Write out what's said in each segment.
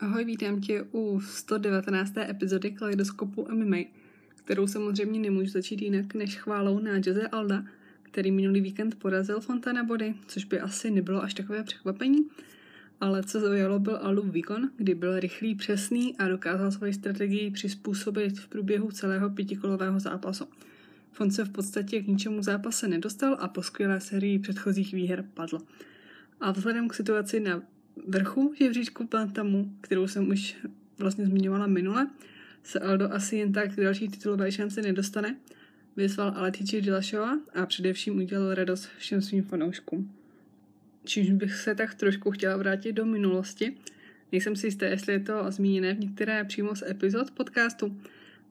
Ahoj, vítám tě u 119. epizody Kaleidoskopu MMA, kterou samozřejmě nemůžu začít jinak než chválou na Jose Alda, který minulý víkend porazil Fontana Body, což by asi nebylo až takové překvapení, ale co zaujalo byl Aldův výkon, kdy byl rychlý, přesný a dokázal svoji strategii přizpůsobit v průběhu celého pětikolového zápasu. Font se v podstatě k ničemu zápase nedostal a po skvělé sérii předchozích výher padl. A vzhledem k situaci na vrchu žebříčku Bantamu, kterou jsem už vlastně zmiňovala minule, se Aldo asi jen tak další titulové šance nedostane, vyzval Aletiči Dilašova a především udělal radost všem svým fanouškům. Čímž bych se tak trošku chtěla vrátit do minulosti. Nejsem si jistá, jestli je to zmíněné v některé přímo z epizod podcastu,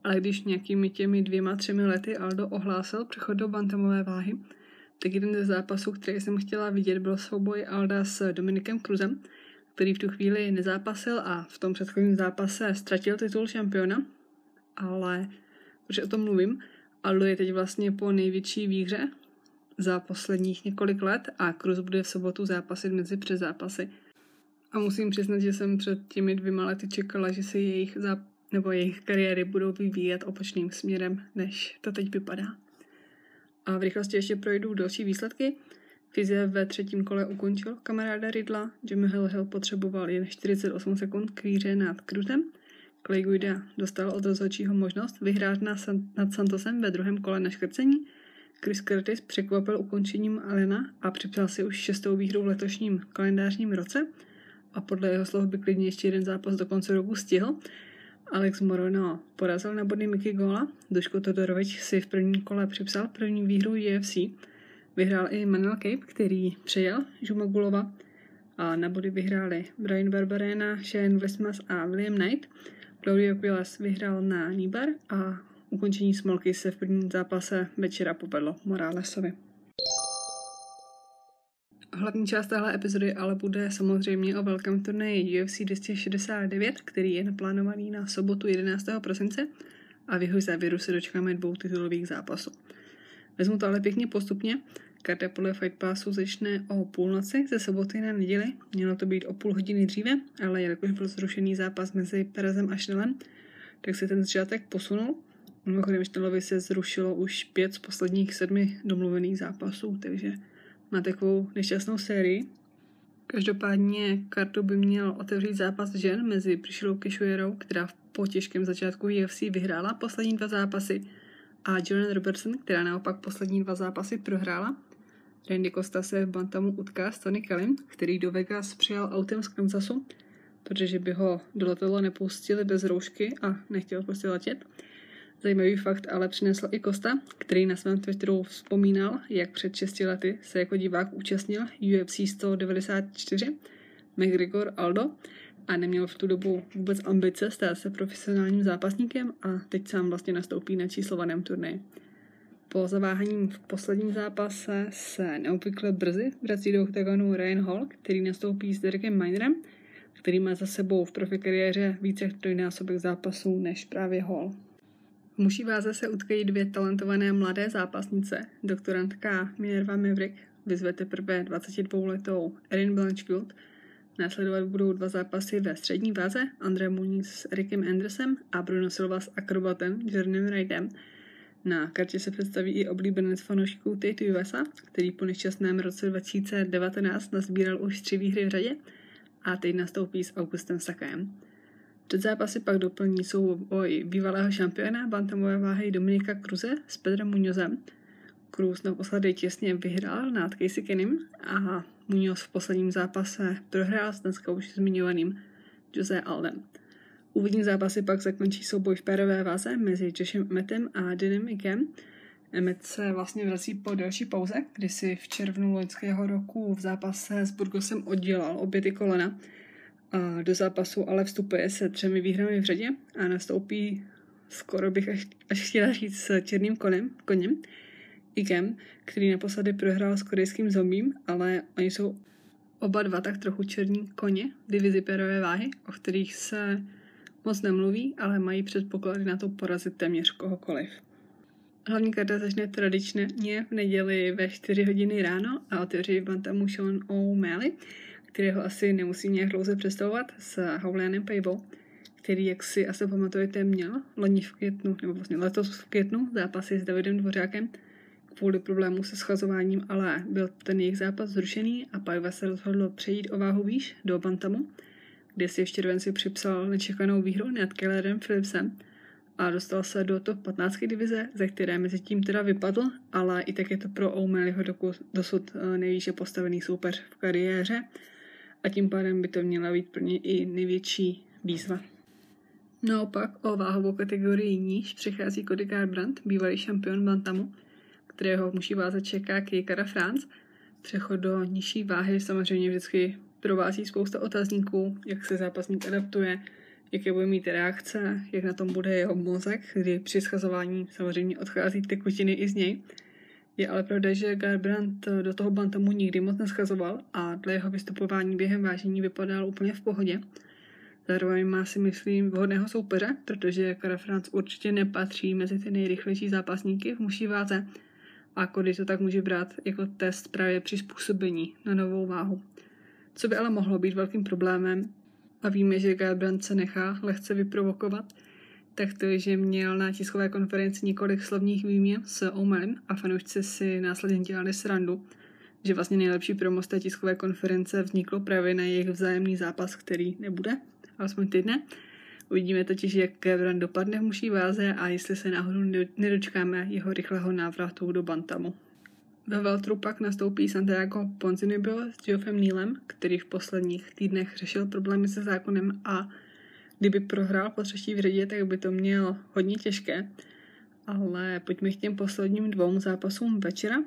ale když nějakými těmi dvěma, třemi lety Aldo ohlásil přechod do bantamové váhy, tak jeden ze zápasů, který jsem chtěla vidět, byl souboj Alda s Dominikem Cruzem, který v tu chvíli nezápasil a v tom předchozím zápase ztratil titul šampiona, ale protože o tom mluvím, Aldo je teď vlastně po největší výhře za posledních několik let a Cruz bude v sobotu zápasit mezi zápasy. A musím přiznat, že jsem před těmi dvěma lety čekala, že se jejich, nebo jejich kariéry budou vyvíjet opačným směrem, než to teď vypadá. A v rychlosti ještě projdu další výsledky. Fizie ve třetím kole ukončil kamaráda Ridla, Jimmy Hill Hill potřeboval jen 48 sekund k víře nad Cruzem. Clay Guida dostal od rozhodčího možnost vyhrát nad Santosem ve druhém kole na škrcení. Chris Curtis překvapil ukončením Alena a připsal si už šestou výhru v letošním kalendářním roce a podle jeho slov by klidně ještě jeden zápas do konce roku stihl. Alex Morono porazil na body Mickey Gola, Duško Todorovič si v prvním kole připsal první výhru UFC. Vyhrál i Manuel Cape, který přejel Žumagulova a na body vyhráli Brian Barbarena, Shane Vlismas a William Knight. Claudio Quiles vyhrál na Nibar a ukončení smolky se v prvním zápase večera povedlo Moralesovi. Hlavní část téhle epizody ale bude samozřejmě o velkém turnaji UFC 269, který je naplánovaný na sobotu 11. prosince a v jeho závěru se dočkáme dvou titulových zápasů. Vezmu to ale pěkně postupně. Karta podle Fight Passu začne o půlnoci ze soboty na neděli. Mělo to být o půl hodiny dříve, ale jelikož byl zrušený zápas mezi Perezem a Schnellem, tak se ten začátek posunul. Mimochodem Schnellovi se zrušilo už pět z posledních sedmi domluvených zápasů, takže má takovou nešťastnou sérii. Každopádně kartu by měl otevřít zápas žen mezi Prišilou Kešujerou, která po těžkém začátku UFC vyhrála poslední dva zápasy, a Jordan Robertson, která naopak poslední dva zápasy prohrála. Randy Costa se v Bantamu utká s Tony Kellym, který do Vegas přijal autem z Kansasu, protože by ho do letadla nepustili bez roušky a nechtěl prostě letět. Zajímavý fakt ale přinesl i Costa, který na svém Twitteru vzpomínal, jak před 6 lety se jako divák účastnil UFC 194 McGregor Aldo a neměl v tu dobu vůbec ambice stát se profesionálním zápasníkem a teď sám vlastně nastoupí na číslovaném turnaji. Po zaváhaním v posledním zápase se neobvykle brzy vrací do oktagonu Ryan Hall, který nastoupí s Derekem Minerem, který má za sebou v profi kariéře více trojnásobek zápasů než právě Hall. V muší váze se utkají dvě talentované mladé zápasnice. Doktorantka Minerva Maverick vyzve teprve 22-letou Erin Blanchfield, Následovat budou dva zápasy ve střední váze, André Muniz s Erikem Andersem a Bruno Silva s akrobatem Jordanem Wrightem. Na kartě se představí i oblíbenec fanoušků Tate USA, který po nešťastném roce 2019 nazbíral už tři výhry v řadě a teď nastoupí s Augustem Sakajem. Před zápasy pak doplní souboj bývalého šampiona bantamové váhy Dominika Kruze s Pedrem Muñozem. Cruz naposledy těsně vyhrál nad Casey Kenem a Muñoz v posledním zápase prohrál s dneska už zmiňovaným Jose Aldem. Úvodní zápasy pak zakončí souboj v pérové váze mezi Joshem Metem a Dynem Ikem. Emmet se vlastně vrací po další pauze, kdy si v červnu loňského roku v zápase s Burgosem oddělal obě ty kolena. Do zápasu ale vstupuje se třemi výhrami v řadě a nastoupí skoro bych až, až chtěla říct s černým konem, koněm, Igem, který naposledy prohrál s korejským zombím, ale oni jsou oba dva tak trochu černí koně divizi perové váhy, o kterých se moc nemluví, ale mají předpoklady na to porazit téměř kohokoliv. Hlavní karta začne tradičně v neděli ve 4 hodiny ráno a otevří v Bantamu Sean O'Malley, kterého asi nemusím nějak dlouze představovat, s Haulianem Pejvou, který, jak si asi pamatujete, měl loni v květnu, nebo vlastně letos v květnu, zápasy s Davidem Dvořákem kvůli problému se schazováním, ale byl ten jejich zápas zrušený a Pajva se rozhodl přejít o váhu výš do Bantamu, kde si v červenci připsal nečekanou výhru nad Kellerem Philipsem a dostal se do top 15 divize, ze které mezi tím teda vypadl, ale i tak je to pro O'Malleyho dosud eh, nejvýše postavený soupeř v kariéře a tím pádem by to měla být pro ně i největší výzva. Naopak o váhovou kategorii níž přichází Cody Garbrandt, bývalý šampion Bantamu, kterého muší váze čeká Kejkara France. Přechod do nižší váhy samozřejmě vždycky provází spousta otazníků, jak se zápasník adaptuje, jaké bude mít reakce, jak na tom bude jeho mozek, kdy při schazování samozřejmě odchází tekutiny i z něj. Je ale pravda, že Garbrandt do toho bantamu nikdy moc neschazoval a dle jeho vystupování během vážení vypadal úplně v pohodě. Zároveň má si myslím vhodného soupeře, protože Kara France určitě nepatří mezi ty nejrychlejší zápasníky v muší váze a Cody to tak může brát jako test právě přizpůsobení na novou váhu. Co by ale mohlo být velkým problémem, a víme, že Garbrandt se nechá lehce vyprovokovat, tak to že měl na tiskové konferenci několik slovních výměn s Omelem a fanoušci si následně dělali srandu, že vlastně nejlepší promo z té tiskové konference vzniklo právě na jejich vzájemný zápas, který nebude, alespoň týdne. Uvidíme totiž, jak Garbrandt dopadne v muší váze a jestli se náhodou nedočkáme jeho rychlého návratu do Bantamu. Ve Veltru pak nastoupí Santiago Ponzinibbio s Geoffem Nealem, který v posledních týdnech řešil problémy se zákonem a kdyby prohrál po třetí v řadě, tak by to měl hodně těžké. Ale pojďme k těm posledním dvou zápasům večera.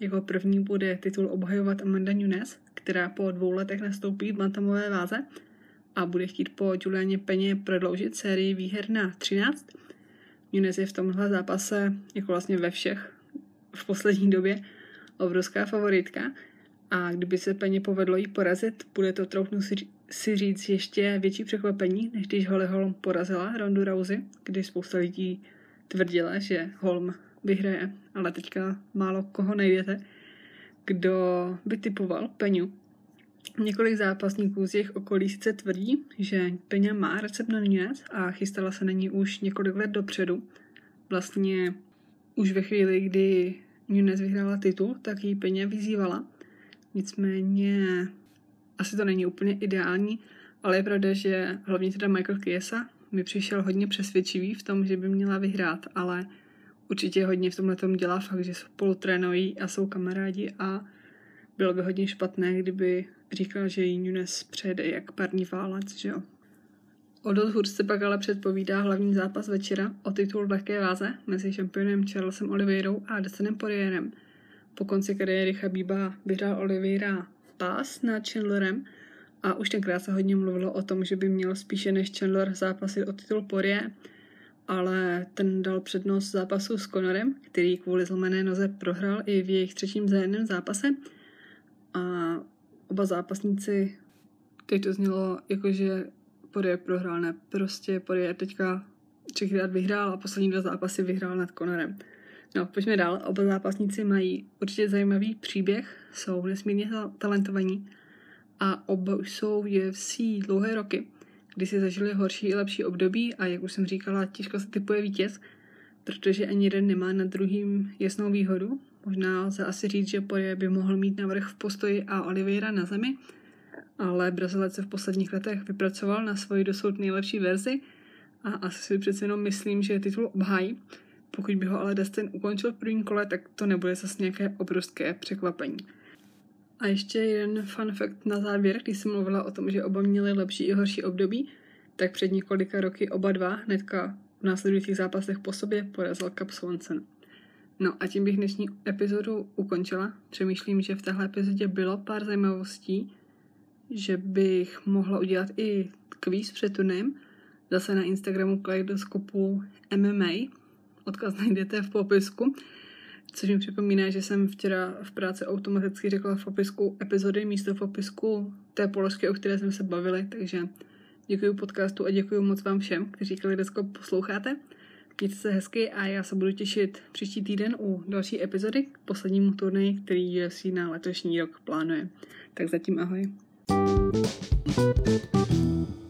Jeho první bude titul obhajovat Amanda Nunes, která po dvou letech nastoupí v bantamové váze a bude chtít po Julianě Peně prodloužit sérii výher na 13. Nunes je v tomhle zápase, jako vlastně ve všech v poslední době, obrovská favoritka a kdyby se Peně povedlo jí porazit, bude to trochu si říct ještě větší překvapení, než když Holly Holm porazila Rondu Rousey, kdy spousta lidí tvrdila, že Holm vyhraje, ale teďka málo koho najdete, kdo by typoval Peňu. Několik zápasníků z jejich okolí sice tvrdí, že Peňa má recept na Nunes a chystala se na ní už několik let dopředu. Vlastně už ve chvíli, kdy Nunes vyhrála titul, tak jí Peně vyzývala. Nicméně asi to není úplně ideální, ale je pravda, že hlavně teda Michael Kiesa mi přišel hodně přesvědčivý v tom, že by měla vyhrát, ale určitě hodně v tomhle tom dělá fakt, že spolu trénují a jsou kamarádi a bylo by hodně špatné, kdyby říkal, že jí Nunes přejede jak parní válec, že jo. O dost se pak ale předpovídá hlavní zápas večera o titul v lehké váze mezi šampionem Charlesem Oliveirou a Dustin Poirierem. Po konci kariéry Chabíba vyhrál Oliveira pás nad Chandlerem a už tenkrát se hodně mluvilo o tom, že by měl spíše než Chandler zápasit o titul Poirier, ale ten dal přednost zápasu s Conorem, který kvůli zlomené noze prohrál i v jejich třetím zájemném zápase. A oba zápasníci, teď to znělo jako, že Poirier prohrál, ne, prostě Poirier teďka třikrát vyhrál a poslední dva zápasy vyhrál nad Conorem. No, pojďme dál. Oba zápasníci mají určitě zajímavý příběh, jsou nesmírně talentovaní a oba už jsou v UFC dlouhé roky, kdy si zažili horší i lepší období a jak už jsem říkala, těžko se typuje vítěz, protože ani jeden nemá na druhým jasnou výhodu. Možná se asi říct, že Poirier by mohl mít navrh v postoji a Oliveira na zemi, ale Brazilec se v posledních letech vypracoval na svoji dosud nejlepší verzi a asi si přece jenom myslím, že titul obhájí. Pokud by ho ale Dustin ukončil v prvním kole, tak to nebude zase nějaké obrovské překvapení. A ještě jeden fun fact na závěr, když jsem mluvila o tom, že oba měli lepší i horší období, tak před několika roky oba dva hnedka v následujících zápasech po sobě porazil Cap Swanson. No a tím bych dnešní epizodu ukončila. Přemýšlím, že v téhle epizodě bylo pár zajímavostí, že bych mohla udělat i kvíz před turnajem, zase na Instagramu Kaleidoskopu MMA, odkaz najdete v popisku, což mi připomíná, že jsem včera v práci automaticky řekla v popisku epizody místo v popisku té položky, o které jsme se bavili, takže děkuji podcastu a děkuji moc vám všem, kteří Kaleidoskop posloucháte. Mějte se hezky a já se budu těšit příští týden u další epizody k poslednímu turnaji, který UFC na letošní rok plánuje. Tak zatím ahoj. thank you